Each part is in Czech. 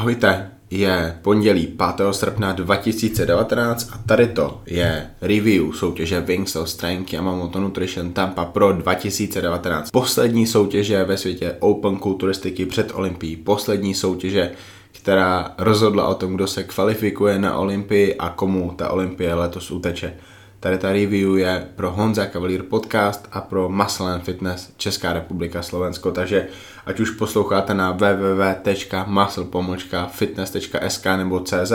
Ahojte, je pondělí 5. srpna 2019 a tady to je review soutěže Wings of Strength Yamamoto Nutrition Tampa Pro 2019. Poslední soutěže ve světě Open kulturistiky před Olympií, poslední soutěže, která rozhodla o tom, kdo se kvalifikuje na Olympii a komu ta Olympie letos uteče. Tady ta review je pro Honza Cavalier podcast a pro Muscle and Fitness Česká republika Slovensko, takže ať už posloucháte na www.muscle-fitness.sk nebo CZ,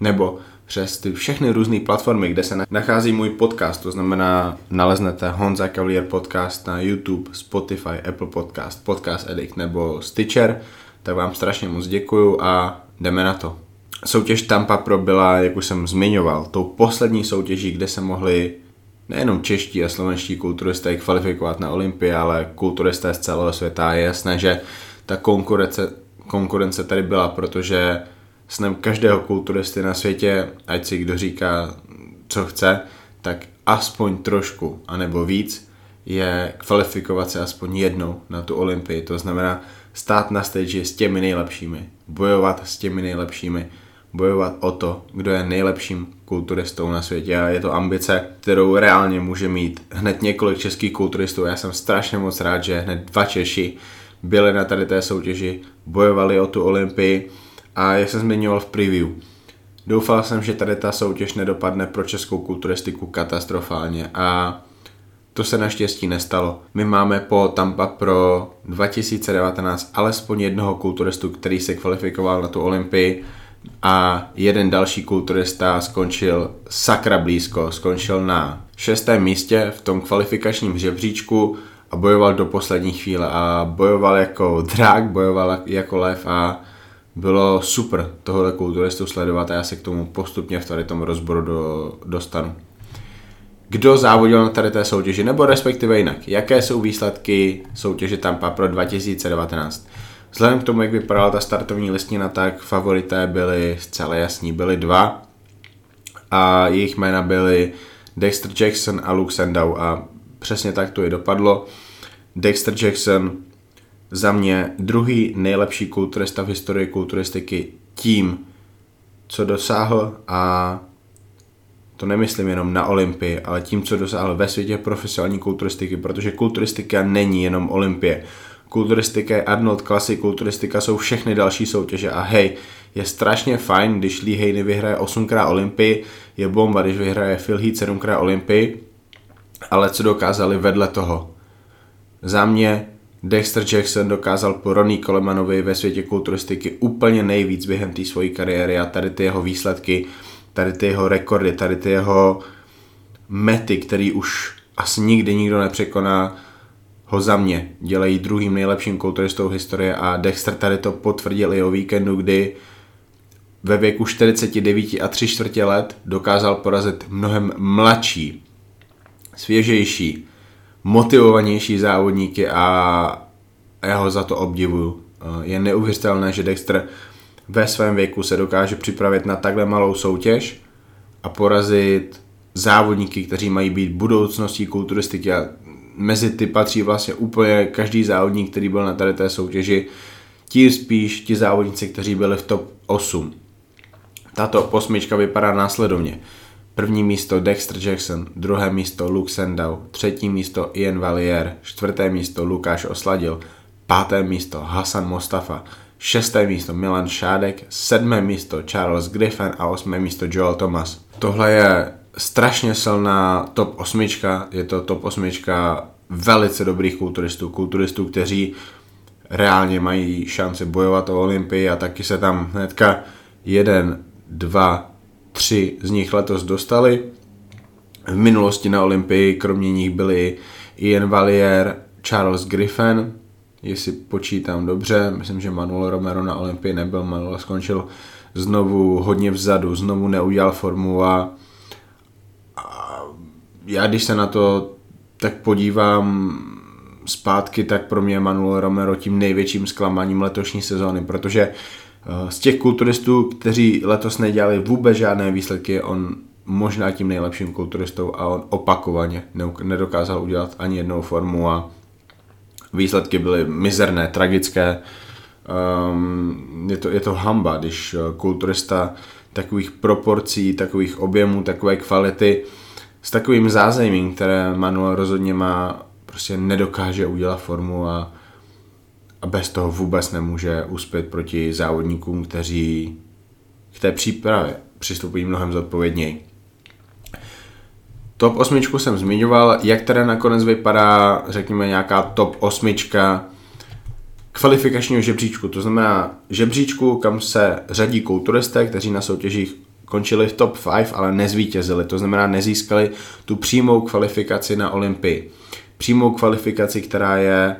nebo přes ty všechny různé platformy, kde se nachází můj podcast, to znamená naleznete Honza Cavalier podcast na YouTube, Spotify, Apple Podcast, Podcast Addict nebo Stitcher, tak vám strašně moc děkuju a jdeme na to. Soutěž Tampa Pro byla, jak už jsem zmiňoval, tou poslední soutěží, kde se mohli nejenom čeští a slovenští kulturisté kvalifikovat na Olympii, ale kulturisté z celého světa. Je jasné, že ta konkurence, konkurence tady byla, protože snem každého kulturisty na světě, ať si kdo říká, co chce, tak aspoň trošku, anebo víc, je kvalifikovat se aspoň jednou na tu Olympii. To znamená stát na stage s těmi nejlepšími, bojovat s těmi nejlepšími, bojovat o to, kdo je nejlepším kulturistou na světě a je to ambice, kterou reálně může mít hned několik českých kulturistů. Já jsem strašně moc rád, že hned dva Češi byli na tady té soutěži, bojovali o tu Olympii a jak jsem zmiňoval v preview, doufal jsem, že tady ta soutěž nedopadne pro českou kulturistiku katastrofálně a to se naštěstí nestalo. My máme po Tampa pro 2019 alespoň jednoho kulturistu, který se kvalifikoval na tu Olympii a jeden další kulturista skončil sakra blízko, skončil na šestém místě v tom kvalifikačním žebříčku a bojoval do poslední chvíle a bojoval jako drak, bojoval jako lev a bylo super tohle kulturistu sledovat a já se k tomu postupně v tady tom rozboru do, dostanu. Kdo závodil na tady té soutěži, nebo respektive jinak, jaké jsou výsledky soutěže Tampa pro 2019? Vzhledem k tomu, jak vypadala ta startovní listina, tak favorité byly zcela jasní. Byly dva a jejich jména byly Dexter Jackson a Luke Sandow a přesně tak to i dopadlo. Dexter Jackson za mě druhý nejlepší kulturista v historii kulturistiky tím, co dosáhl a to nemyslím jenom na Olympii, ale tím, co dosáhl ve světě profesionální kulturistiky, protože kulturistika není jenom Olympie kulturistika Arnold Classic, kulturistika jsou všechny další soutěže a hej, je strašně fajn, když Lee Haney vyhraje 8krát Olympii, je bomba, když vyhraje Phil Heath 7krát Olympii, ale co dokázali vedle toho? Za mě Dexter Jackson dokázal po Ronnie Colemanovi ve světě kulturistiky úplně nejvíc během té své kariéry a tady ty jeho výsledky, tady ty jeho rekordy, tady ty jeho mety, který už asi nikdy nikdo nepřekoná, ho za mě dělají druhým nejlepším kulturistou historie a Dexter tady to potvrdil i o víkendu, kdy ve věku 49 a 3 čtvrtě let dokázal porazit mnohem mladší, svěžejší, motivovanější závodníky a já ho za to obdivuju. Je neuvěřitelné, že Dexter ve svém věku se dokáže připravit na takhle malou soutěž a porazit závodníky, kteří mají být budoucností kulturistiky a mezi ty patří vlastně úplně každý závodník, který byl na tady té soutěži, tím spíš ti závodníci, kteří byli v top 8. Tato osmička vypadá následovně. První místo Dexter Jackson, druhé místo Luke Sandow, třetí místo Ian Valier, čtvrté místo Lukáš Osladil, páté místo Hasan Mostafa, šesté místo Milan Šádek, sedmé místo Charles Griffin a osmé místo Joel Thomas. Tohle je strašně silná top osmička, je to top osmička velice dobrých kulturistů, kulturistů, kteří reálně mají šanci bojovat o Olympii a taky se tam hnedka jeden, dva, tři z nich letos dostali. V minulosti na Olympii kromě nich byli Ian Valier, Charles Griffin, jestli počítám dobře, myslím, že Manuel Romero na Olympii nebyl, Manuel skončil znovu hodně vzadu, znovu neudělal formu a já když se na to tak podívám zpátky, tak pro mě Manuel Romero tím největším zklamáním letošní sezóny, protože eh, z těch kulturistů, kteří letos nedělali vůbec žádné výsledky, on možná tím nejlepším kulturistou a on opakovaně nedokázal udělat ani jednou formu a výsledky byly mizerné, tragické. Um, je, to, je to hamba, když kulturista takových proporcí, takových objemů, takové kvality s takovým zázemím, které Manuel rozhodně má, prostě nedokáže udělat formu a, a bez toho vůbec nemůže uspět proti závodníkům, kteří k té přípravě přistupují mnohem zodpovědněji. Top osmičku jsem zmiňoval, jak teda nakonec vypadá, řekněme, nějaká top osmička kvalifikačního žebříčku, to znamená žebříčku, kam se řadí kulturisté, kteří na soutěžích končili v top 5, ale nezvítězili, to znamená nezískali tu přímou kvalifikaci na Olympii. Přímou kvalifikaci, která je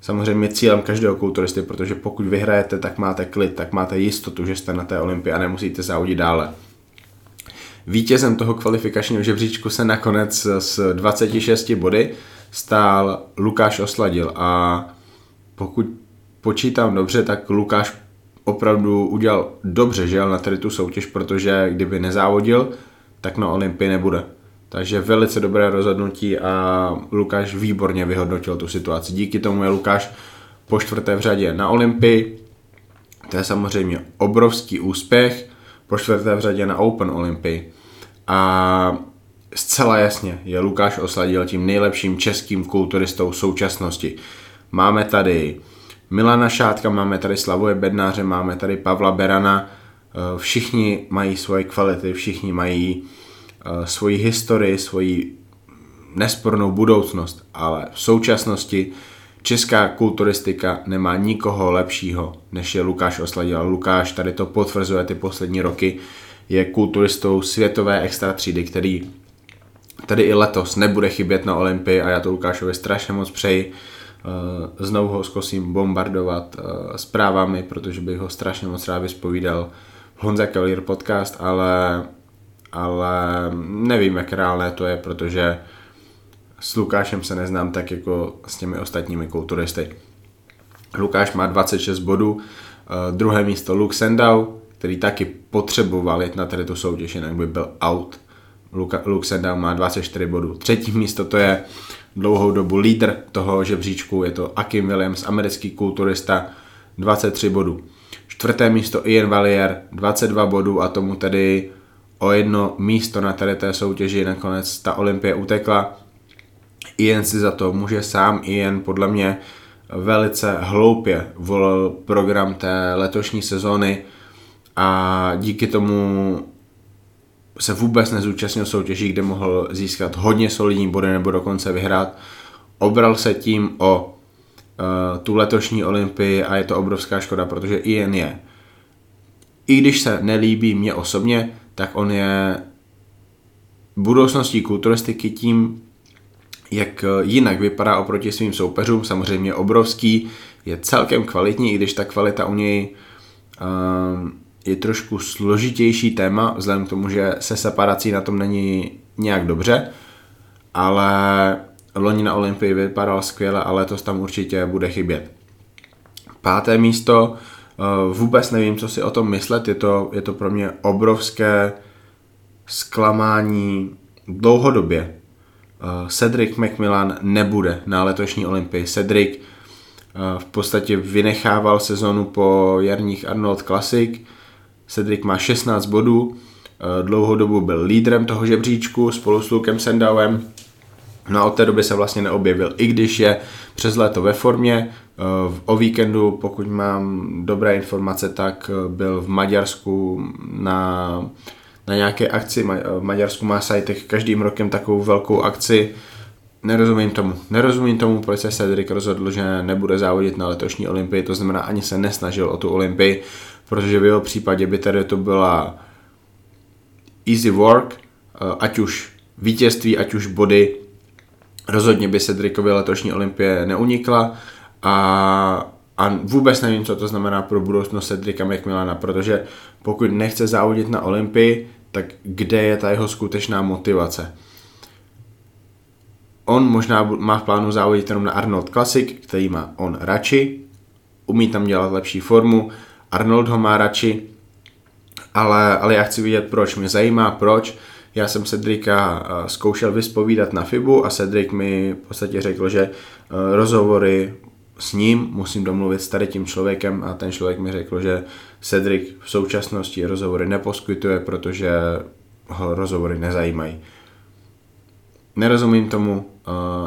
samozřejmě cílem každého kulturisty, protože pokud vyhrajete, tak máte klid, tak máte jistotu, že jste na té Olympii a nemusíte závodit dále. Vítězem toho kvalifikačního žebříčku se nakonec s 26 body stál Lukáš Osladil a pokud počítám dobře, tak Lukáš opravdu udělal dobře, že jel na tady tu soutěž, protože kdyby nezávodil, tak na Olympii nebude. Takže velice dobré rozhodnutí a Lukáš výborně vyhodnotil tu situaci. Díky tomu je Lukáš po čtvrté v řadě na Olympii. To je samozřejmě obrovský úspěch. Po čtvrté v řadě na Open Olympii. A zcela jasně je Lukáš Osladil tím nejlepším českým kulturistou současnosti. Máme tady Milana Šátka, máme tady Slavoje Bednáře, máme tady Pavla Berana, eh, všichni mají svoje kvality, všichni mají eh, svoji historii, svoji nespornou budoucnost, ale v současnosti česká kulturistika nemá nikoho lepšího, než je Lukáš Osladil. Lukáš tady to potvrzuje ty poslední roky, je kulturistou světové extra třídy, který tady i letos nebude chybět na Olympii a já to Lukášovi strašně moc přeji. Eh, znovu ho zkusím bombardovat eh, zprávami, protože bych ho strašně moc rád vyspovídal Honza Cavalier podcast, ale, ale nevím, jak reálné to je, protože s Lukášem se neznám tak jako s těmi ostatními kulturisty. Lukáš má 26 bodů, eh, druhé místo Luke Sendau, který taky potřeboval jet na tady tu soutěž, jinak by byl out. Luke Sendau má 24 bodů. Třetí místo to je dlouhou dobu lídr toho žebříčku, je to Akim Williams, americký kulturista, 23 bodů. Čtvrté místo Ian Valier, 22 bodů a tomu tedy o jedno místo na tady té soutěži nakonec ta Olympie utekla. Ian si za to může sám, Ian podle mě velice hloupě volil program té letošní sezóny a díky tomu se vůbec nezúčastnil soutěží, kde mohl získat hodně solidní body nebo dokonce vyhrát. Obral se tím o uh, tu letošní olympii a je to obrovská škoda, protože Ian je. I když se nelíbí mě osobně, tak on je budoucností kulturistiky tím, jak jinak vypadá oproti svým soupeřům, samozřejmě obrovský, je celkem kvalitní, i když ta kvalita u něj uh, je trošku složitější téma, vzhledem k tomu, že se separací na tom není nějak dobře, ale loni na Olympii vypadal skvěle a letos tam určitě bude chybět. Páté místo, eh, vůbec nevím, co si o tom myslet, je to, je to pro mě obrovské zklamání dlouhodobě. Eh, Cedric McMillan nebude na letošní Olympii. Cedric eh, v podstatě vynechával sezonu po jarních Arnold Classic, Cedric má 16 bodů, eh, dlouhou dobu byl lídrem toho žebříčku spolu s Lukem Sendauem, no a od té doby se vlastně neobjevil, i když je přes léto ve formě, eh, o víkendu, pokud mám dobré informace, tak eh, byl v Maďarsku na, na nějaké akci, v Maďarsku má Sajtek každým rokem takovou velkou akci, Nerozumím tomu. Nerozumím tomu, proč se Cedric rozhodl, že nebude závodit na letošní olympii, to znamená ani se nesnažil o tu olympii protože v jeho případě by tady to byla easy work, eh, ať už vítězství, ať už body, rozhodně by Cedricovi letošní olympie neunikla a, a vůbec nevím, co to znamená pro budoucnost Cedrica McMillana, protože pokud nechce závodit na olympii, tak kde je ta jeho skutečná motivace? On možná má v plánu závodit jenom na Arnold Classic, který má on radši, umí tam dělat lepší formu, Arnold ho má radši, ale, ale já chci vidět proč. Mě zajímá proč. Já jsem Cedrika eh, zkoušel vyspovídat na FIBu a Cedric mi v podstatě řekl, že eh, rozhovory s ním musím domluvit s tady tím člověkem a ten člověk mi řekl, že Cedric v současnosti rozhovory neposkytuje, protože ho rozhovory nezajímají. Nerozumím tomu,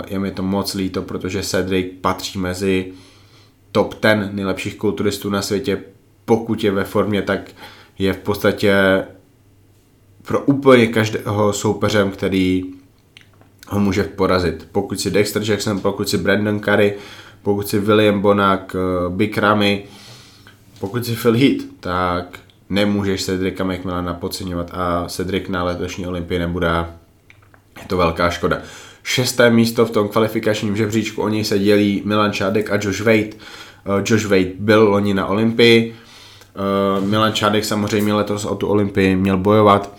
je mi to moc líto, protože Cedric patří mezi top 10 nejlepších kulturistů na světě. Pokud je ve formě, tak je v podstatě pro úplně každého soupeřem, který ho může porazit. Pokud si Dexter Jackson, pokud si Brandon Curry, pokud si William Bonak, eh, Big Ramy, pokud si Phil Heath, tak nemůžeš Cedrika McMillana podceňovat a Cedric na letošní olympii nebude. Je to velká škoda. Šesté místo v tom kvalifikačním žebříčku, o něj se dělí Milan Čádek a Josh Wade. Eh, Josh Wade byl loni na olympii, eh, Milan Čádek samozřejmě letos o tu olympii měl bojovat.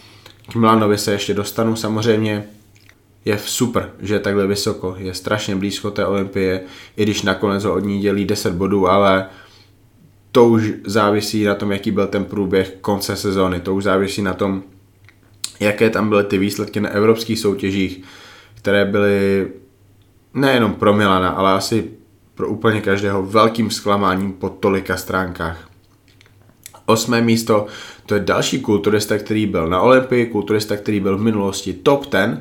K Milanovi se ještě dostanu samozřejmě, je super, že je takhle vysoko, je strašně blízko té olympie, i když nakonec ho od ní dělí 10 bodů, ale to už závisí na tom, jaký byl ten průběh konce sezóny, to už závisí na tom, jaké tam byly ty výsledky na evropských soutěžích, které byly nejenom pro Milana, ale asi pro úplně každého velkým zklamáním po tolika stránkách. Osmé místo, to je další kulturista, který byl na Olympii, kulturista, který byl v minulosti top 10,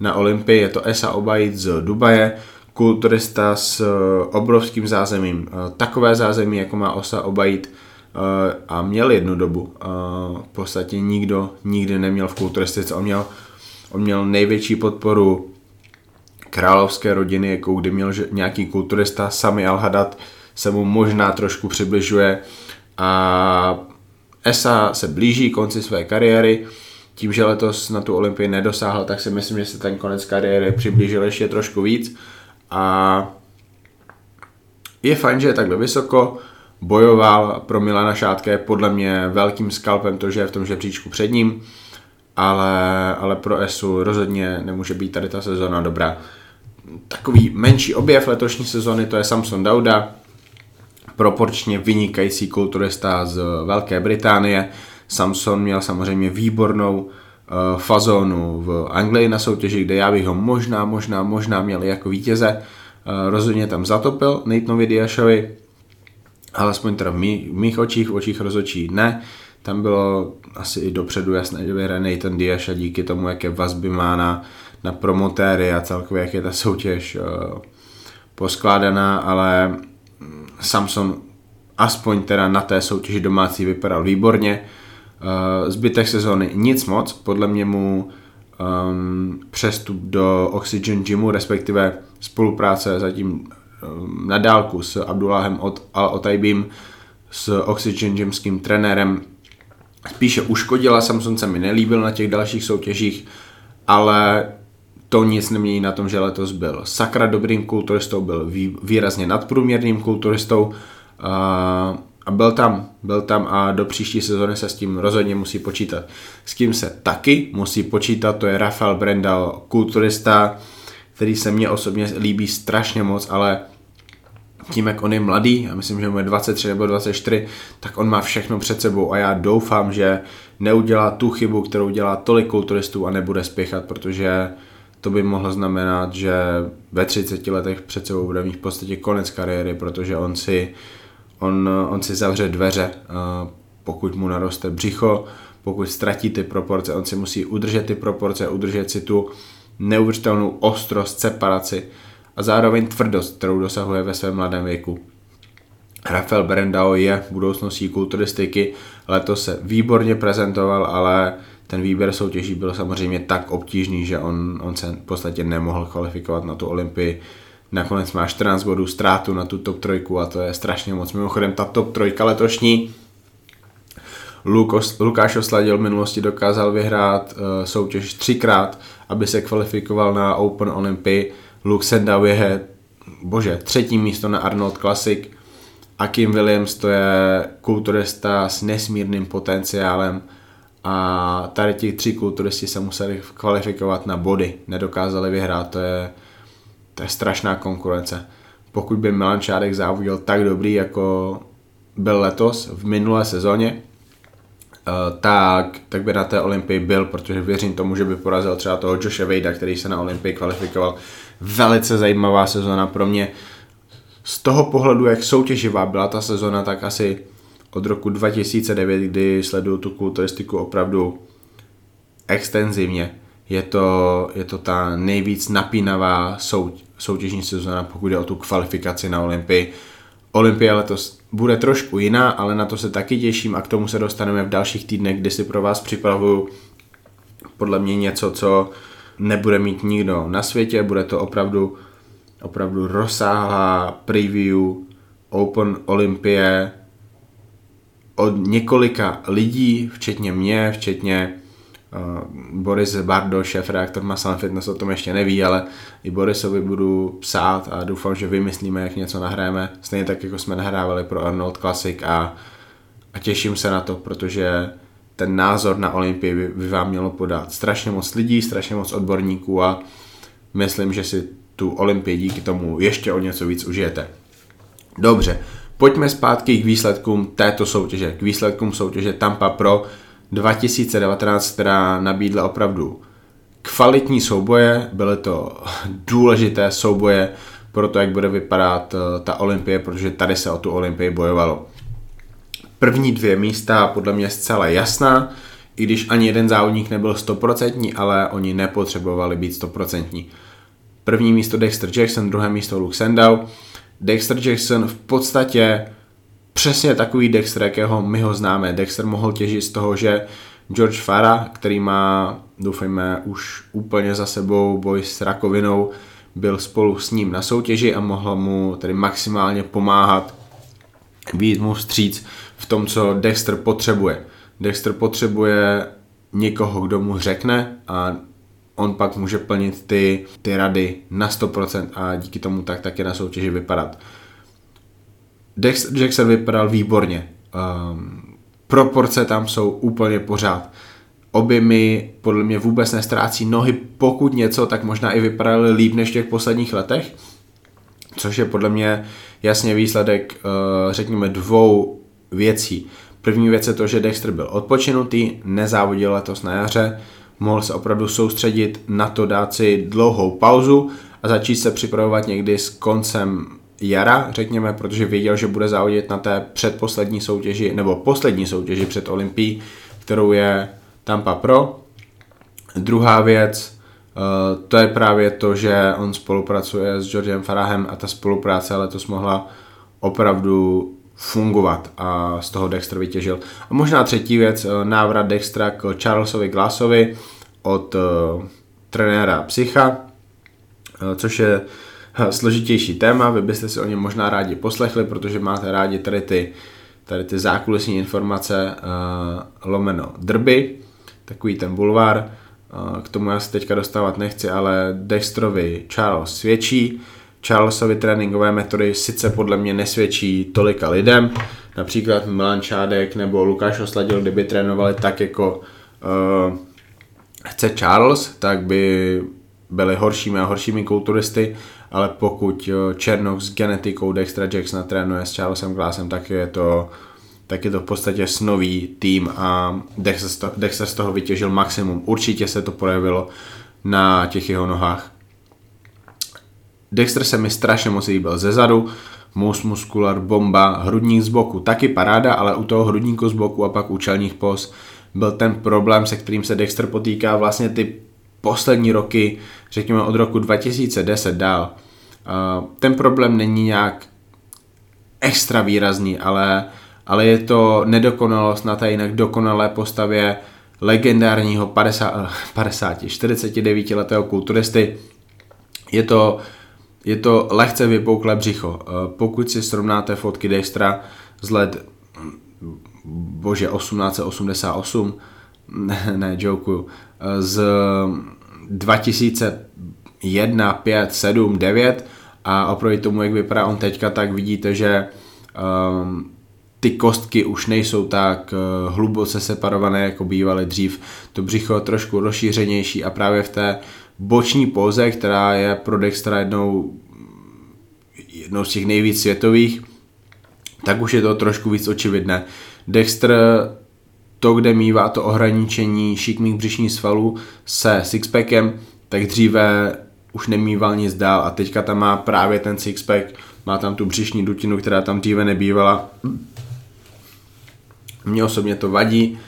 na Olympii, je to Esa Obaid z Dubaje, kulturista s eh, obrovským zázemím. Eh, takové zázemí, jako má Osa Obaid eh, a měl jednu dobu. V podstatě nikdo nikdy neměl v kulturistice. On měl, on měl největší podporu královské rodiny, jako kdy měl nějaký kulturista, Sami al se mu možná trošku přibližuje. A Esa se blíží konci své kariéry, tím, že letos na tu Olympii nedosáhl, tak si myslím, že se ten konec kariéry přiblížil ještě trošku víc. A je fajn, že je takhle vysoko, bojoval pro Milana Šátka je podle mě velkým skalpem to, že je v tom žebříčku před ním, ale, ale pro ESU rozhodně nemůže být tady ta sezona dobrá. Takový menší objev letošní sezony to je Samson Dauda, proporčně vynikající kulturista z Velké Británie, Samson měl samozřejmě výbornou uh, fazonu v Anglii na soutěži, kde já bych ho možná, možná, možná měl jako vítěze. Uh, rozhodně tam zatopil Nathanovi Diashovi, alespoň teda v mých, očích, v očích rozočí ne. Tam bylo asi i dopředu jasné, že vyhraje Nathan Diasha díky tomu, jaké vazby má na, na promotéry a celkově, jak je ta soutěž uh, poskládaná, ale Samson aspoň teda na té soutěži domácí vypadal výborně. Uh, zbytek sezóny nic moc, podle mě mu um, přestup do Oxygen Gymu, respektive spolupráce zatím um, na dálku s Abdullahem Al-Otaibim, s Oxygen Gymským trenérem, spíše uškodila, Samson se mi nelíbil na těch dalších soutěžích, ale to nic nemění na tom, že letos byl sakra dobrým kulturistou, byl výrazně nadprůměrným kulturistou, uh, a byl tam, byl tam a do příští sezóny se s tím rozhodně musí počítat. S kým se taky musí počítat, to je Rafael Brendal, kulturista, který se mně osobně líbí strašně moc, ale tím, jak on je mladý, já myslím, že mu je 23 nebo 24, tak on má všechno před sebou a já doufám, že neudělá tu chybu, kterou dělá tolik kulturistů a nebude spěchat, protože to by mohlo znamenat, že ve 30 letech před sebou bude mít v podstatě konec kariéry, protože on si on, on si zavře dveře, pokud mu naroste břicho, pokud ztratí ty proporce, on si musí udržet ty proporce, udržet si tu neuvěřitelnou ostrost, separaci a zároveň tvrdost, kterou dosahuje ve svém mladém věku. Rafael Brendao je budoucností kulturistiky, letos se výborně prezentoval, ale ten výběr soutěží byl samozřejmě tak obtížný, že on, on se v podstatě nemohl kvalifikovat na tu olympii nakonec má 14 bodů ztrátu na tu top trojku a to je strašně moc. Mimochodem ta top trojka letošní Lukos, Lukáš Osladil v minulosti dokázal vyhrát uh, soutěž třikrát, aby se kvalifikoval na Open Olympii. Luke Sendau je, bože, třetí místo na Arnold Classic. A Kim Williams to je kulturista s nesmírným potenciálem a tady ti tři kulturisti se museli kvalifikovat na body, nedokázali vyhrát, to je to je strašná konkurence. Pokud by Milan Šádek závodil tak dobrý, jako byl letos v minulé sezóně, eh, tak, tak by na té Olympii byl, protože věřím tomu, že by porazil třeba toho Josha Vejda, který se na Olympii kvalifikoval. Velice zajímavá sezóna pro mě. z toho pohledu, jak soutěživá byla ta sezona, tak asi od roku 2009, kdy sleduju tu kulturistiku opravdu extenzivně. Je to, je to ta nejvíc napínavá souť, soutěžní sezona, pokud jde o tu kvalifikaci na Olympii. Olympia letos bude trošku jiná, ale na to se taky těším a k tomu se dostaneme v dalších týdnech, kdy si pro vás připravuju podle mě něco, co nebude mít nikdo na světě, bude to opravdu, opravdu rozsáhlá preview Open Olympie od několika lidí, včetně mě, včetně uh, Boris Bardo, šéf reaktor Muscle Fitness, o tom ještě neví, ale i Borisovi budu psát a doufám, že vymyslíme, jak něco nahráme, stejně tak, jako jsme nahrávali pro Arnold Classic a, a těším se na to, protože ten názor na Olympii by, by vám mělo podat strašně moc lidí, strašně moc odborníků a myslím, že si tu Olympii díky tomu ještě o něco víc užijete. Dobře, pojďme zpátky k výsledkům této soutěže, k výsledkům soutěže Tampa Pro 2019, která nabídla opravdu kvalitní souboje, byly to důležité souboje pro to, jak bude vypadat eh, ta olympie, protože tady se o tu olympii bojovalo. První dvě místa podle mě zcela jasná, i když ani jeden závodník nebyl stoprocentní, ale oni nepotřebovali být stoprocentní. První místo Dexter Jackson, druhé místo Luke Sandow. Dexter Jackson v podstatě přesně takový Dexter, jakého my ho známe. Dexter mohl těžit z toho, že George Farah, který má, doufejme, už úplně za sebou boj s rakovinou, byl spolu s ním na soutěži a mohl mu tedy maximálně pomáhat, výjít mu vstříc v tom, co Dexter potřebuje. Dexter potřebuje někoho, kdo mu řekne a on pak může plnit ty, ty rady na 100% a díky tomu tak taky na soutěži vypadat. Dex Jackson vypadal výborně. Um, proporce tam jsou úplně pořád. Objemy podle mě vůbec nestrácí nohy, pokud něco, tak možná i vypadaly líp než v těch posledních letech, což je podle mě jasně výsledek, uh, řekněme, dvou věcí. První věc je to, že Dexter byl odpočinutý, nezávodil letos na jaře, mohl se opravdu soustředit na to dát si dlouhou pauzu a začít se připravovat někdy s koncem jara, řekněme, protože věděl, že bude závodit na té předposlední soutěži, nebo poslední soutěži před Olympií, kterou je Tampa Pro. Druhá věc, eh, to je právě to, že on spolupracuje s Georgem Farahem a ta spolupráce letos mohla opravdu fungovat. A z toho Dexter vytěžil. A možná třetí věc, eh, návrat Dextra k Charlesovi Glassovi od uh, trenéra Psycha, uh, což je složitější téma, vy byste si o něm možná rádi poslechli, protože máte rádi tady ty, tady ty zákulisní informace uh, lomeno drby, takový ten bulvár, uh, k tomu já se teďka dostávat nechci, ale Dextrovi Charles svědčí, Charlesovi tréninkové metody sice podle mě nesvědčí tolika lidem, například Milan Čádek nebo Lukáš Osladil, kdyby trénovali tak, jako uh, chce Charles, tak by byli horšími a horšími kulturisty, ale pokud uh, Černok s genetikou Dextra Jacksona trénuje s Charlesem Glassem, tak je to tak je to v podstatě snový tým a Dexter z toho vytěžil maximum. Určitě se to projevilo na těch jeho nohách. Dexter se mi strašně moc líbil ze zadu, mus muskular, bomba, hrudník z boku, taky paráda, ale u toho hrudníku z boku a pak u čelních pos byl ten problém, se kterým se Dexter potýká vlastně ty poslední roky, řekněme od roku 2010 dál. Ten problém není nějak extra výrazný, ale, ale je to nedokonalost na té jinak dokonalé postavě legendárního 50, 50 49 letého kulturisty. Je to je to lehce vypouklé břicho. Eh, pokud si srovnáte fotky Dextra z let, bože, 1888, ne, ne, jokuju, eh, z 2001, 5, 7, 9 a oproti tomu, jak vypadá on teďka, tak vidíte, že um, ty kostky už nejsou tak uh, hluboce separované, jako bývaly dřív. To břicho je trošku rozšířenější a právě v té boční póze, která je pro Dextra jednou, jednou z těch nejvíc světových, tak už je to trošku víc očividné. Dexter to, kde mývá to ohraničení šikmých břišních svalů se sixpackem, tak dříve už nemýval nic dál a teďka tam má právě ten sixpack má tam tu břišní dutinu, která tam dříve nebývala. Mně osobně to vadí,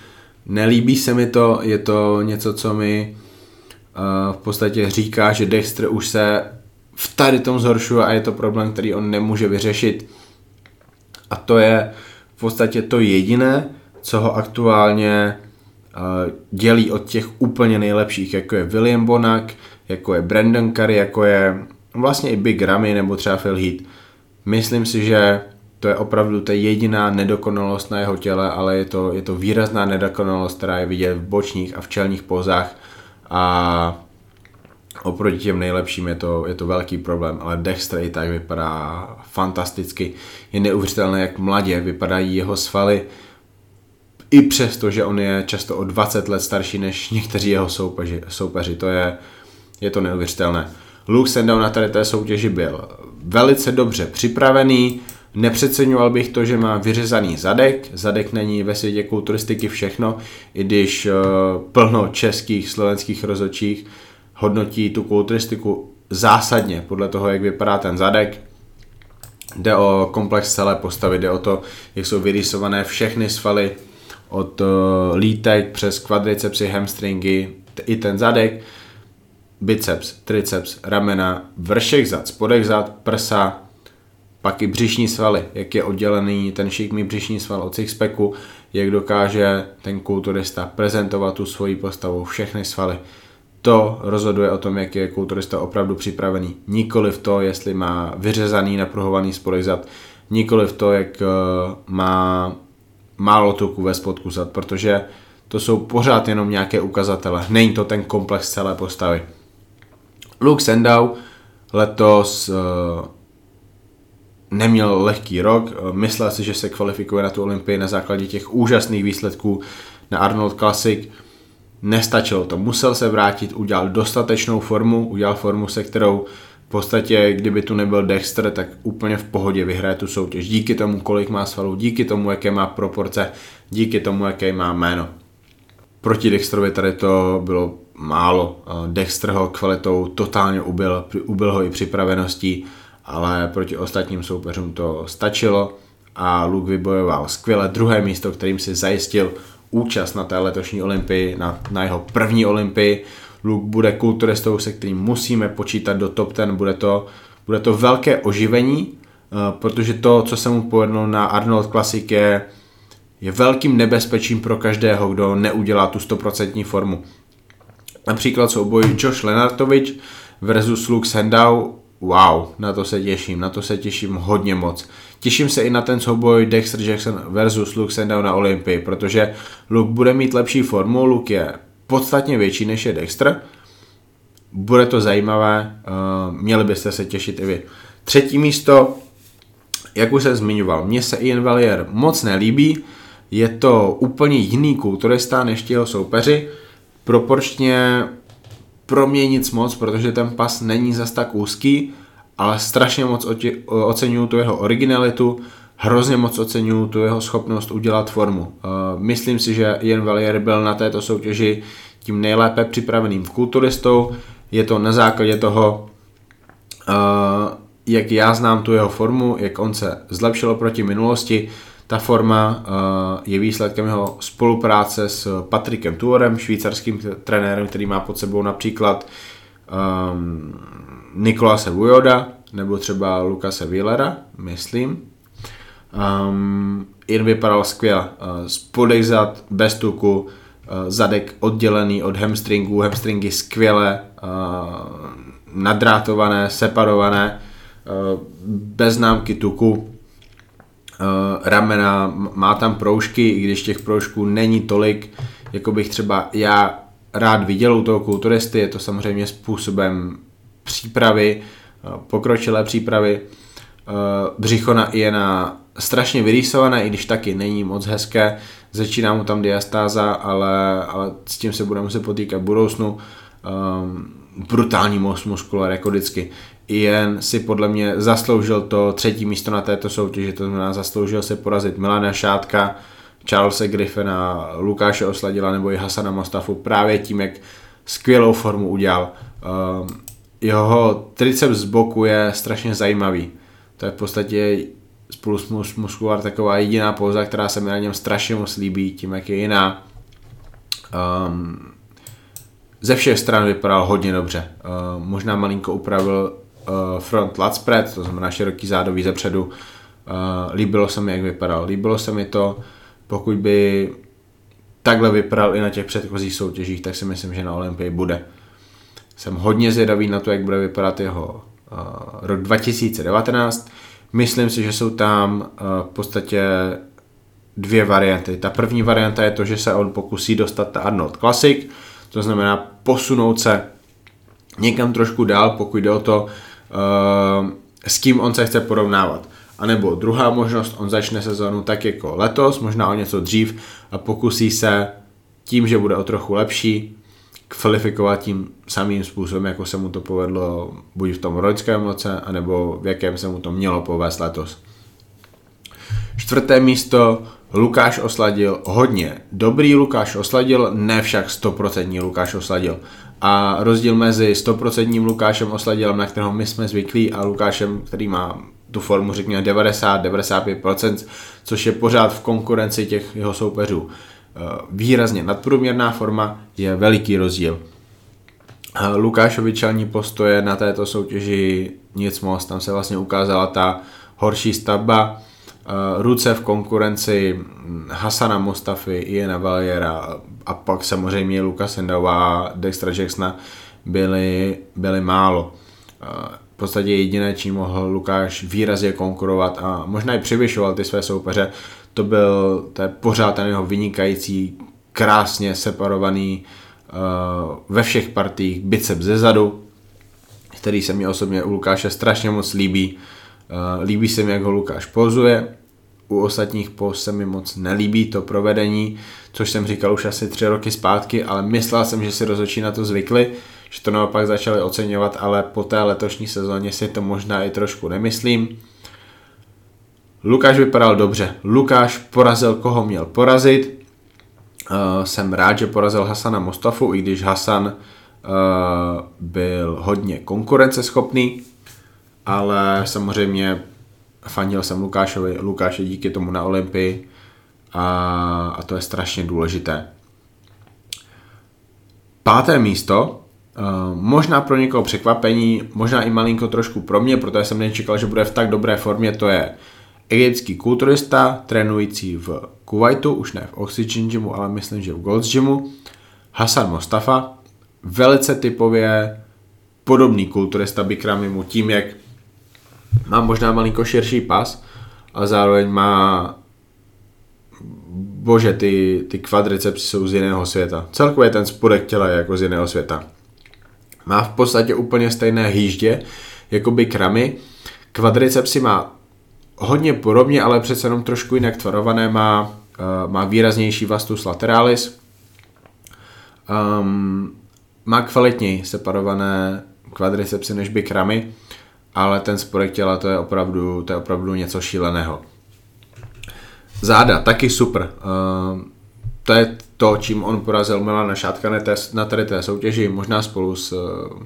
nelíbí se mi to, je to něco, co mi v podstatě říká, že Dexter už se v tady tom zhoršuje a je to problém, který on nemůže vyřešit. A to je v podstatě to jediné, co ho aktuálně uh, dělí od těch úplně nejlepších, jako je William Bonak, jako je Brandon Curry, jako je vlastně i Big Ramy nebo třeba Phil Heath. Myslím si, že to je opravdu ta jediná nedokonalost na jeho těle, ale je to, je to výrazná nedokonalost, která je vidět v bočních a v čelních pozách a oproti těm nejlepším je to, je to velký problém, ale Dexter i tak vypadá fantasticky. Je neuvěřitelné, jak mladě vypadají jeho svaly, i přesto, že on je často o 20 let starší než někteří jeho soupeři. soupeři. To je, je to neuvěřitelné. Luke Sandow na tady té soutěži byl velice dobře připravený, Nepřeceňoval bych to, že má vyřezaný zadek. Zadek není ve světě kulturistiky všechno, i když uh, plno českých, slovenských rozočích hodnotí tu kulturistiku zásadně podle toho, jak vypadá ten zadek. Jde o komplex celé postavy, jde o to, jak jsou vyrýsované všechny svaly od uh, lítek přes kvadricepsy, hamstringy, i ten zadek, biceps, triceps, ramena, vršek zad, spodek zad, prsa, pak i břišní svaly, jak je oddělený ten šikmý břišní sval od sixpacku, jak dokáže ten kulturista prezentovat tu svoji postavu, všechny svaly. To rozhoduje o tom, jak je kulturista opravdu připravený. Nikoli v to, jestli má vyřezaný, napruhovaný spodek zad, nikoli v to, jak eh, má málo tuku ve spodku zad, protože to jsou pořád jenom nějaké ukazatele. Není to ten komplex celé postavy. Luke Sendau letos uh, neměl lehký rok, myslel si, že se kvalifikuje na tu Olympii na základě těch úžasných výsledků na Arnold Classic. Nestačilo to, musel se vrátit, udělal dostatečnou formu, udělal formu, se kterou v podstatě, kdyby tu nebyl Dexter, tak úplně v pohodě vyhraje tu soutěž. Díky tomu, kolik má svalů, díky tomu, jaké má proporce, díky tomu, jaké má jméno. Proti Dexterovi tady to bylo málo. Dexter ho kvalitou totálně ubil, ubil ho i připraveností ale proti ostatním soupeřům to stačilo a Luke vybojoval skvěle druhé místo, kterým si zajistil účast na té letošní olympii, na, na jeho první olympii. Luke bude kulturistou, se kterým musíme počítat do top ten, bude to, bude to velké oživení, eh, protože to, co se mu povedlo na Arnold Classic je, je velkým nebezpečím pro každého, kdo neudělá tu 100% formu. Například souboj Josh Lenartovič versus Luke Sandow wow, na to se těším, na to se těším hodně moc. Těším se i na ten souboj Dexter Jackson versus Luke Sandow na Olympii, protože Luke bude mít lepší formu, Luke je podstatně větší než je Dexter. Bude to zajímavé, uh, měli byste se těšit i vy. Třetí místo, jak už jsem zmiňoval, mně se Ian Valier moc nelíbí, je to úplně jiný kulturista než jeho soupeři, proporčně pro mě nic moc, protože ten pas není zas tak úzký, ale strašně moc oceňuju tu jeho originalitu, hrozně moc oceňuju tu jeho schopnost udělat formu. Myslím si, že Jan Valier byl na této soutěži tím nejlépe připraveným kulturistou. Je to na základě toho, jak já znám tu jeho formu, jak on se zlepšil proti minulosti, ta forma uh, je výsledkem jeho spolupráce s Patrikem Tuorem, švýcarským trenérem, který má pod sebou například um, Nikolase Vujoda nebo třeba Lukase Willera, myslím. Um, Jen vypadal skvěle. Spodek zad, bez tuku, uh, zadek oddělený od hamstringů, hamstringy skvěle, nadrátované, separované, bez známky tuku, ramena, má tam proužky, i když těch proužků není tolik, jako bych třeba já rád viděl u toho kulturisty, je to samozřejmě způsobem přípravy, uh, pokročilé přípravy. Uh, břicho na Iena strašně vyrýsované, i když taky není moc hezké, začíná mu tam diastáza, ale, ale s tím se bude muset potýkat v budoucnu. Um, brutální most muskular, jako vždycky. Ian si podle mě zasloužil to třetí místo na této soutěži, to znamená zasloužil se porazit Milana Šátka, Charlesa Griffina, Lukáše Osladila nebo i Hasana Mostafu právě tím, jak skvělou formu udělal. Uh, jeho triceps z boku je strašně zajímavý. To je v podstatě spolu s Muskular taková jediná pouza, která se mi na něm strašně moc líbí, tím jak je jiná. Um, ze všech stran vypadal hodně dobře. Uh, možná malinko upravil front lat spread, to znamená široký zádový zepředu. Uh, líbilo se mi, jak vypadal. Líbilo se mi to, pokud by takhle vypadal i na těch předchozích soutěžích, tak si myslím, že na Olympii bude. Jsem hodně zvědavý na to, jak bude vypadat jeho uh, rok 2019. Myslím si, že jsou tam v podstatě dvě varianty. Ta první varianta je to, že se on pokusí dostat ta Arnold Classic, to znamená posunout se někam trošku dál, pokud jde o to, s kým on se chce porovnávat. A nebo druhá možnost, on začne sezónu tak jako letos, možná o něco dřív a pokusí se tím, že bude o trochu lepší, kvalifikovat tím samým způsobem, jako se mu to povedlo buď v tom ročském roce, anebo v jakém se mu to mělo povést letos. Čtvrté místo Lukáš Osladil hodně. Dobrý Lukáš Osladil, ne však 100% Lukáš Osladil. A rozdíl mezi 100% Lukášem Osladilem, na kterého my jsme zvyklí, a Lukášem, který má tu formu řekněme 90-95%, což je pořád v konkurenci těch jeho soupeřů. Eh, výrazně nadprůměrná forma je veliký rozdíl. Eh, Lukášovi čelní postoje na této soutěži nic moc, tam se vlastně ukázala ta horší stavba, ruce v konkurenci Hasana Mostafy, Iena Valiera a pak samozřejmě Luka Sendova a Dextra Jacksona byly, byly málo podstatě jediné, čím mohl Lukáš výrazně konkurovat a možná i převyšoval ty své soupeře, to byl to je pořád ten jeho vynikající, krásně separovaný uh, ve všech partích bicep ze zadu, který se mi osobně u Lukáše strašně moc líbí. Líbí se mi, jak ho Lukáš pozuje, u ostatních poz se mi moc nelíbí to provedení, což jsem říkal už asi tři roky zpátky, ale myslel jsem, že si rozhodčí na to zvykli, že to naopak začali oceňovat, ale po té letošní sezóně si to možná i trošku nemyslím. Lukáš vypadal dobře. Lukáš porazil, koho měl porazit. Uh, jsem rád, že porazil Hasana Mostafu, i když Hasan uh, byl hodně konkurenceschopný, ale samozřejmě fandil jsem Lukášovi, Lukáš je díky tomu na Olympii a, a to je strašně důležité. Páté místo Uh, možná pro někoho překvapení, možná i malinko trošku pro mě, protože jsem nečekal, že bude v tak dobré formě, to je egyptský kulturista, trénující v Kuwaitu, už ne v Oxygen Gymu, ale myslím, že v Gold's Gymu, Hasan Mostafa, velice typově podobný kulturista Bikramimu tím, jak má možná malinko širší pas, ale zároveň má bože, ty, ty kvadricepsy jsou z jiného světa. Celkově ten spodek těla je jako z jiného světa. Má v podstatě úplně stejné hýždě, jako by kramy. Kvadricepsy má hodně podobně, ale přece jenom trošku jinak tvarované, má, uh, má výraznější vastus lateralis, um, má kvalitněji separované kvadricepsy než by kramy, ale ten spodek těla to je opravdu, to je opravdu něco šíleného. Záda, taky super. Uh, to je to, čím on porazil Milana Šátka na, té, na tady té soutěži, možná spolu s uh,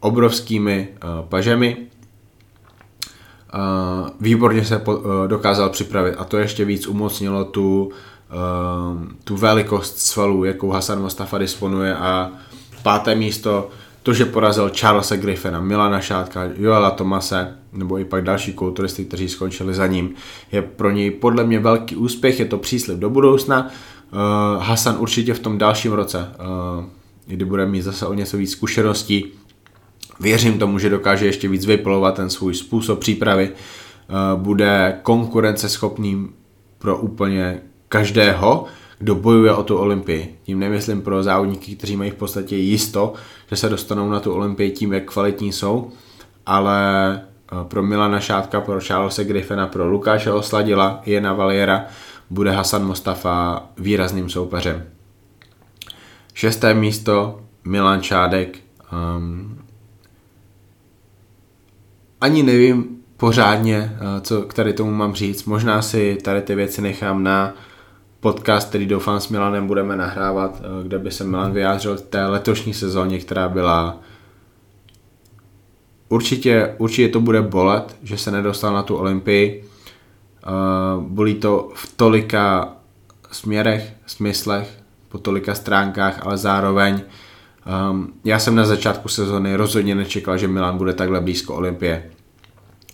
obrovskými uh, pažemi. Uh, výborně se po, uh, dokázal připravit a to ještě víc umocnilo tu, uh, tu velikost svalů, jakou Hasan Mustafa disponuje a páté místo, to, že porazil Charlesa Griffina, Milana Šátka, Joela Tomase, nebo i pak další kulturisty, kteří skončili za ním, je pro něj podle mě velký úspěch, je to příslip do budoucna. Uh, Hasan určitě v tom dalším roce, uh, kdy bude mít zase o něco víc zkušeností, věřím tomu, že dokáže ještě víc vypilovat ten svůj způsob přípravy, uh, bude konkurenceschopným pro úplně každého, kdo bojuje o tu Olympii. Tím nemyslím pro závodníky, kteří mají v podstatě jisto, že se dostanou na tu Olympii tím, jak kvalitní jsou, ale pro Milana Šátka, pro Charlesa Griffina, pro Lukáše Osladila, Jena Valiera, bude Hasan Mostafa výrazným soupeřem. Šesté místo Milan Čádek. Um, ani nevím pořádně, uh, co k tady tomu mám říct. Možná si tady ty věci nechám na podcast, který doufám s Milanem budeme nahrávat, uh, kde by se Milan vyjádřil té letošní sezóně, která byla určitě, určitě to bude bolet, že se nedostal na tu Olympii. Uh, bolí to v tolika směrech, smyslech, po tolika stránkách, ale zároveň um, já jsem na začátku sezony rozhodně nečekal, že Milan bude takhle blízko Olympie.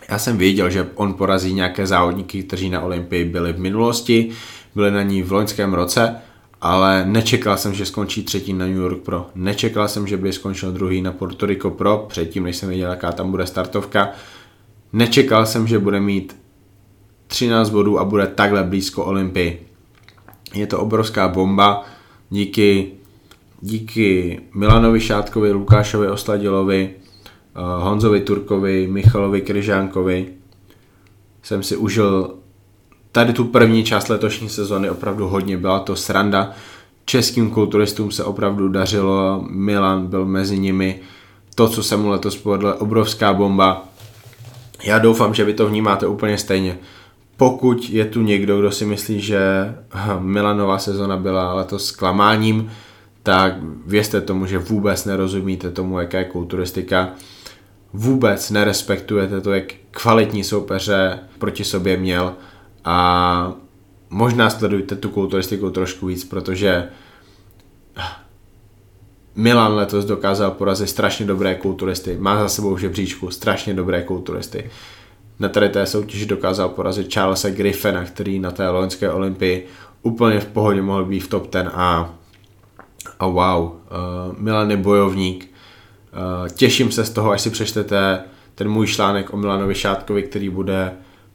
Já jsem věděl, že on porazí nějaké závodníky, kteří na Olympii byli v minulosti, byli na ní v loňském roce, ale nečekal jsem, že skončí třetí na New York Pro. Nečekal jsem, že by skončil druhý na Puerto Rico Pro, předtím, než jsem věděl, jaká tam bude startovka. Nečekal jsem, že bude mít 13 bodů a bude takhle blízko Olympii. Je to obrovská bomba díky, díky Milanovi Šátkovi, Lukášovi Osladilovi, eh, Honzovi Turkovi, Michalovi Kryžánkovi jsem si užil tady tu první část letošní sezony opravdu hodně, byla to sranda. Českým kulturistům se opravdu dařilo, Milan byl mezi nimi, to, co se mu letos povedlo, obrovská bomba. Já doufám, že vy to vnímáte úplně stejně. Pokud je tu někdo, kdo si myslí, že Milanová sezona byla letos zklamáním, tak věřte tomu, že vůbec nerozumíte tomu, jaká je kulturistika. Vůbec nerespektujete to, jak kvalitní soupeře proti sobě měl a možná sledujte tu kulturistiku trošku víc, protože Milan letos dokázal porazit strašně dobré kulturisty, má za sebou žebříčku strašně dobré kulturisty. Na tady té soutěži dokázal porazit Charlesa Griffena, který na té loňské olympii úplně v pohodě mohl být v top 10 a, a wow, uh, Milan je bojovník. Uh, těším se z toho, až si přečtete ten můj článek o Milanovi Šátkovi, který bude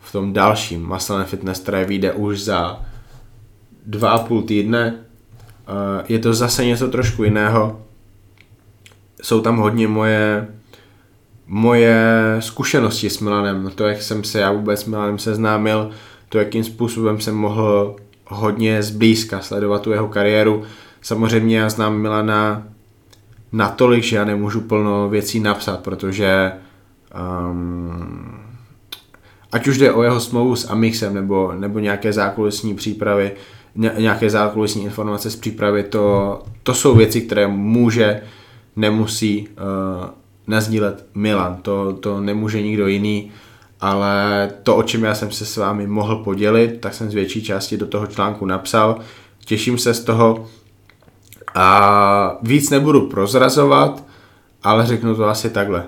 v tom dalším Muscle Fitness, které vyjde už za dva a půl týdne. Uh, je to zase něco trošku jiného. Jsou tam hodně moje moje zkušenosti s Milanem, to, jak jsem se já vůbec s Milanem seznámil, to, jakým způsobem jsem mohl hodně zblízka sledovat tu jeho kariéru. Samozřejmě já znám Milana natolik, že já nemůžu plno věcí napsat, protože um, ať už jde o jeho smlouvu s Amixem nebo, nebo nějaké zákulisní přípravy, ně, nějaké zákulisní informace z přípravy, to, to jsou věci, které může, nemusí uh, nazdílet Milan, to, to nemůže nikdo jiný, ale to, o čem já jsem se s vámi mohl podělit, tak jsem z větší části do toho článku napsal. Těším se z toho a víc nebudu prozrazovat, ale řeknu to asi takhle.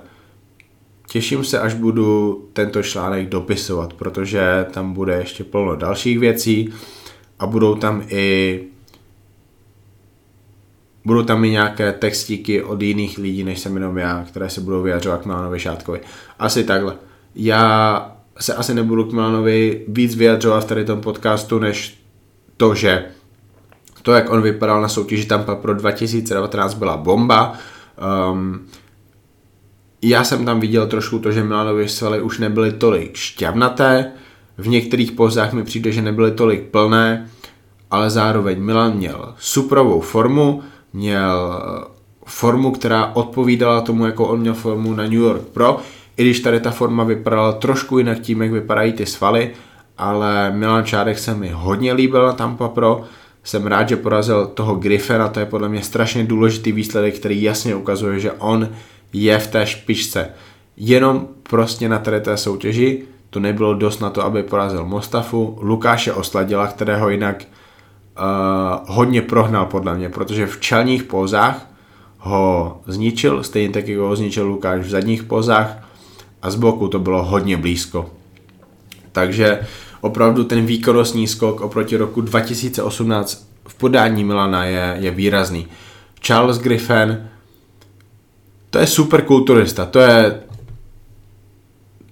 Těším se, až budu tento článek dopisovat, protože tam bude ještě plno dalších věcí a budou tam i budou tam i nějaké textíky od jiných lidí, než jsem jenom já, které se budou vyjadřovat k Milanovi Šátkovi. Asi takhle. Já se asi nebudu k Milanovi víc vyjadřovat v tady tom podcastu, než to, že to, jak on vypadal na soutěži Tampa pro 2019 byla bomba. Um, já jsem tam viděl trošku to, že Milanovi svaly už nebyly tolik šťavnaté, v některých pozách mi přijde, že nebyly tolik plné, ale zároveň Milan měl suprovou formu, měl eh, formu, která odpovídala tomu, jako on měl formu na New York Pro, i když tady ta forma vypadala trošku jinak tím, jak vypadají ty svaly, ale Milan Čárek se mi hodně líbil na Tampa Pro, jsem rád, že porazil toho Griffena, to je podle mě strašně důležitý výsledek, který jasně ukazuje, že on je v té špičce. Jenom prostě na tady té soutěži to nebylo dost na to, aby porazil Mostafu, Lukáše Osladila, kterého jinak uh, hodně prohnal podle mě, protože v čelních pozách ho zničil, stejně tak, jako ho zničil Lukáš v zadních pozách a z boku to bylo hodně blízko. Takže opravdu ten výkonnostní skok oproti roku 2018 v podání Milana je, je výrazný. Charles Griffin, to je super kulturista, to je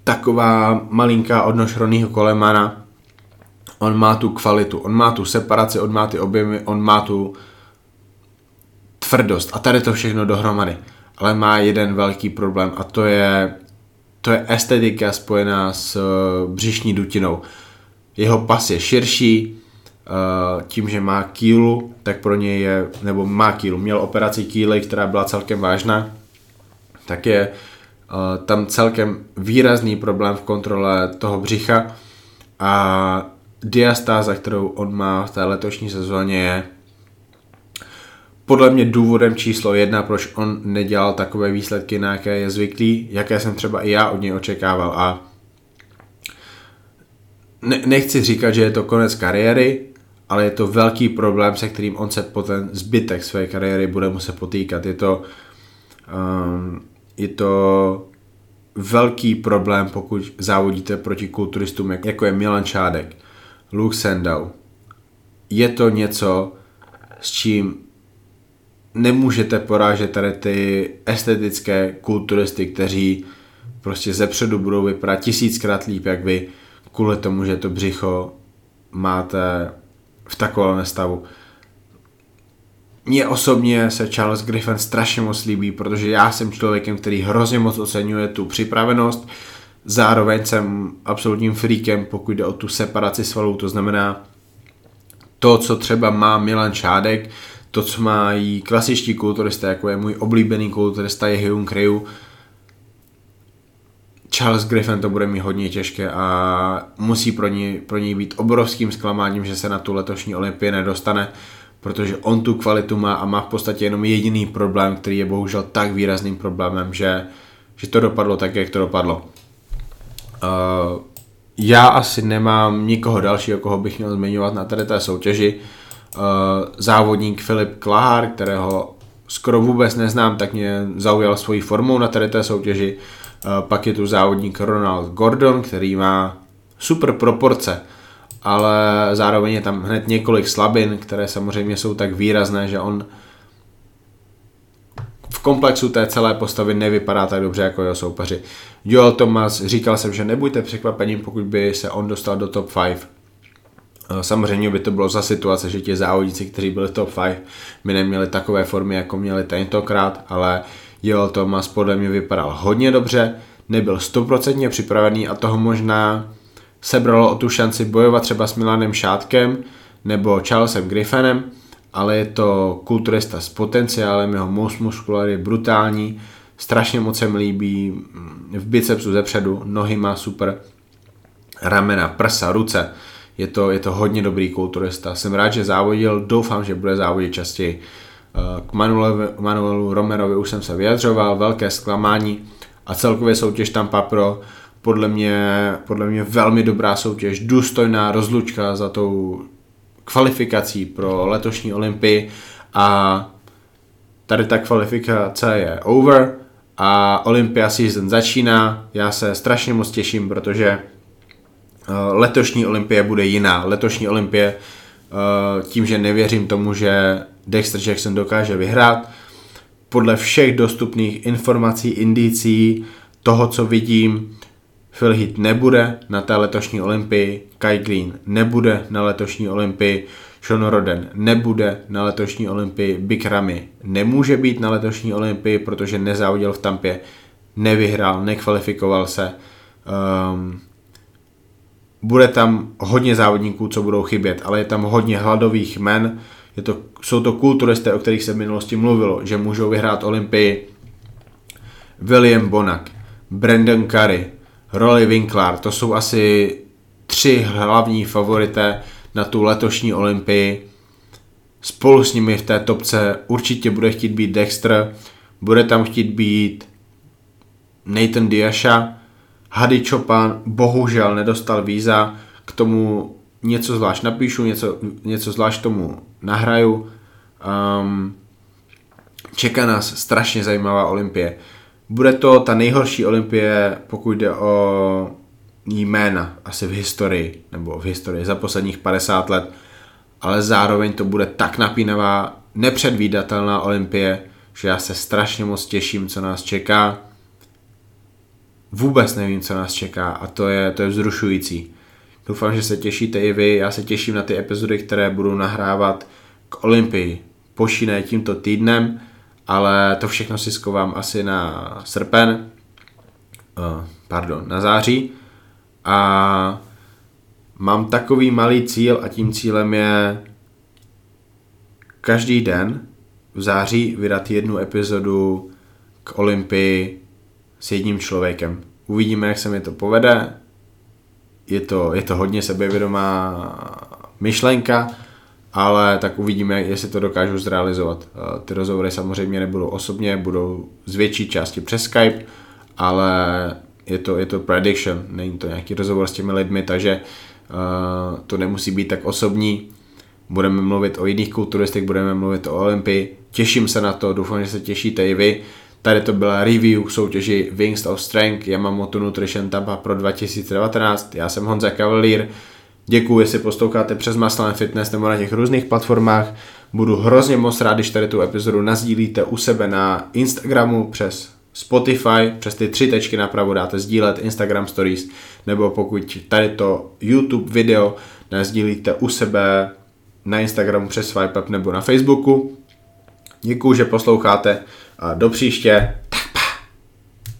taková malinká odnož Ronnieho Kolemana, on má tu kvalitu, on má tu separaci, on má ty objemy, on má tu tvrdost a tady to všechno dohromady. Ale má jeden velký problém a to je, to je estetika spojená s uh, břišní dutinou. Jeho pas je širší, uh, tím, že má kýlu, tak pro něj je, nebo má kýlu, měl operaci kýly, která byla celkem vážná, tak je uh, tam celkem výrazný problém v kontrole toho břicha a diastáza, kterou on má v té letošní sezóně je podle mě důvodem číslo jedna, proč on nedělal takové výsledky, na jaké je zvyklý, jaké jsem třeba i já od něj očekával a ne, nechci říkat, že je to konec kariéry, ale je to velký problém, se kterým on se po ten zbytek své kariéry bude muset potýkat. Je to, um, je to velký problém, pokud závodíte proti kulturistům, jako je Milan Čádek, Luke Sendau. Je to něco, s čím nemůžete porážet tady ty estetické kulturisty, kteří prostě zepředu budou vypadat tisíckrát líp, jak vy, kvůli tomu, že to břicho máte v takovém stavu. Mně osobně se Charles Griffin strašně moc líbí, protože já jsem člověkem, který hrozně moc oceňuje tu připravenost, zároveň jsem absolutním freakem, pokud jde o tu separaci svalů, to znamená to, co třeba má Milan Čádek, to, co mají klasičtí kulturisté, jako je můj oblíbený kulturista je Hyun Kryu, Charles Griffin to bude mít hodně těžké a musí pro něj, pro něj být obrovským zklamáním, že se na tu letošní olympii nedostane, protože on tu kvalitu má a má v podstatě jenom jediný problém, který je bohužel tak výrazným problémem, že, že to dopadlo tak, jak to dopadlo. Uh, já asi nemám nikoho dalšího, koho bych měl zmiňovat na tady té soutěži. Uh, závodník Filip Klahár, kterého skoro vůbec neznám, tak mě zaujal svojí formou na tady té soutěži. Uh, pak je tu závodník Ronald Gordon, který má super proporce, ale zároveň je tam hned několik slabin, které samozřejmě jsou tak výrazné, že on v komplexu té celé postavy nevypadá tak dobře jako jeho soupeři. Joel Thomas, říkal jsem, že nebuďte překvapením, pokud by se on dostal do top 5. Samozřejmě by to bylo za situace, že ti závodníci, kteří byli top 5, by neměli takové formy, jako měli tentokrát, ale Joel Thomas podle mě vypadal hodně dobře, nebyl stoprocentně připravený a toho možná sebralo o tu šanci bojovat třeba s Milanem Šátkem nebo Charlesem Griffinem, ale je to kulturista s potenciálem, jeho most muscular je brutální, strašně moc se mi líbí mm, v bicepsu zepředu, nohy má super, ramena, prsa, ruce, je to, je to hodně dobrý kulturista. Jsem rád, že závodil, doufám, že bude závodit častěji. Eh, k Manuelu, Manuelu Romerovi už jsem se vyjadřoval, velké zklamání a celkově soutěž Tampa Pro podle mě, podle mě velmi dobrá soutěž, důstojná rozlučka za tou kvalifikací pro letošní olympii a tady ta kvalifikace je over a Olympia season začíná. Já se strašně moc těším, protože eh, letošní olympie bude jiná. Letošní olympie eh, tím, že nevěřím tomu, že Dexter Jackson dokáže vyhrát, podle všech dostupných informací, indicí, toho, co vidím, Phil Heath nebude na té letošní olympii, Kai Green nebude na letošní olympii, Sean Roden nebude na letošní olympii, Big Ramy nemůže být na letošní olympii, protože nezávodil v Tampě, nevyhrál, nekvalifikoval se. Um, bude tam hodně závodníků, co budou chybět, ale je tam hodně hladových men. Je to, jsou to kulturisté, o kterých se v minulosti mluvilo, že můžou vyhrát Olympii. William Bonak, Brandon Curry, Rolly Winkler, to jsou asi tři hlavní favorité na tu letošní Olympii. Spolu s nimi v té topce určitě bude chtít být Dexter, bude tam chtít být Nathan Diasha, Hady Chopin bohužel nedostal víza, k tomu něco zvlášť napíšu, něco, něco zvlášť tomu nahraju. Um, čeká nás strašně zajímavá olympie. Bude to ta nejhorší olympie, pokud jde o jména, asi v historii, nebo v historii za posledních 50 let, ale zároveň to bude tak napínavá, nepředvídatelná olympie, že já se strašně moc těším, co nás čeká. Vůbec nevím, co nás čeká a to je, to je vzrušující. Doufám, že se těšíte i vy, já se těším na ty epizody, které budu nahrávat k Olympii. Počínaje tímto týdnem, ale to všechno si skovám asi na srpen, uh, pardon, na září a mám takový malý cíl a tím cílem je každý den v září vydat jednu epizodu k Olympii s jedním člověkem. Uvidíme, jak se mi to povede. Je to, je to hodně sebevědomá myšlenka, ale tak uvidíme, jestli to dokážu zrealizovat. Eh, ty rozhovory samozřejmě nebudou osobně, budou z větší části přes Skype, ale je to, je to prediction, není to nějaký rozhovor s těmi lidmi, takže uh, to nemusí být tak osobní. Budeme mluvit o jiných kulturistech, budeme mluvit o Olympii. Těším se na to, doufám, že se těšíte i vy. Tady to byla review soutěži Wings of Strength Yamamoto Nutrition Tampa pro 2019. Já jsem Honza Cavalier. Děkuji, jestli posloucháte přes Maslan Fitness nebo na těch různých platformách. Budu hrozně moc rád, když tady tu epizodu nazdílíte u sebe na Instagramu přes Spotify, přes ty tři tečky napravo dáte sdílet Instagram Stories, nebo pokud tady to YouTube video nazdílíte u sebe na Instagramu přes Swipe Up nebo na Facebooku. Děkuji, že posloucháte do příště.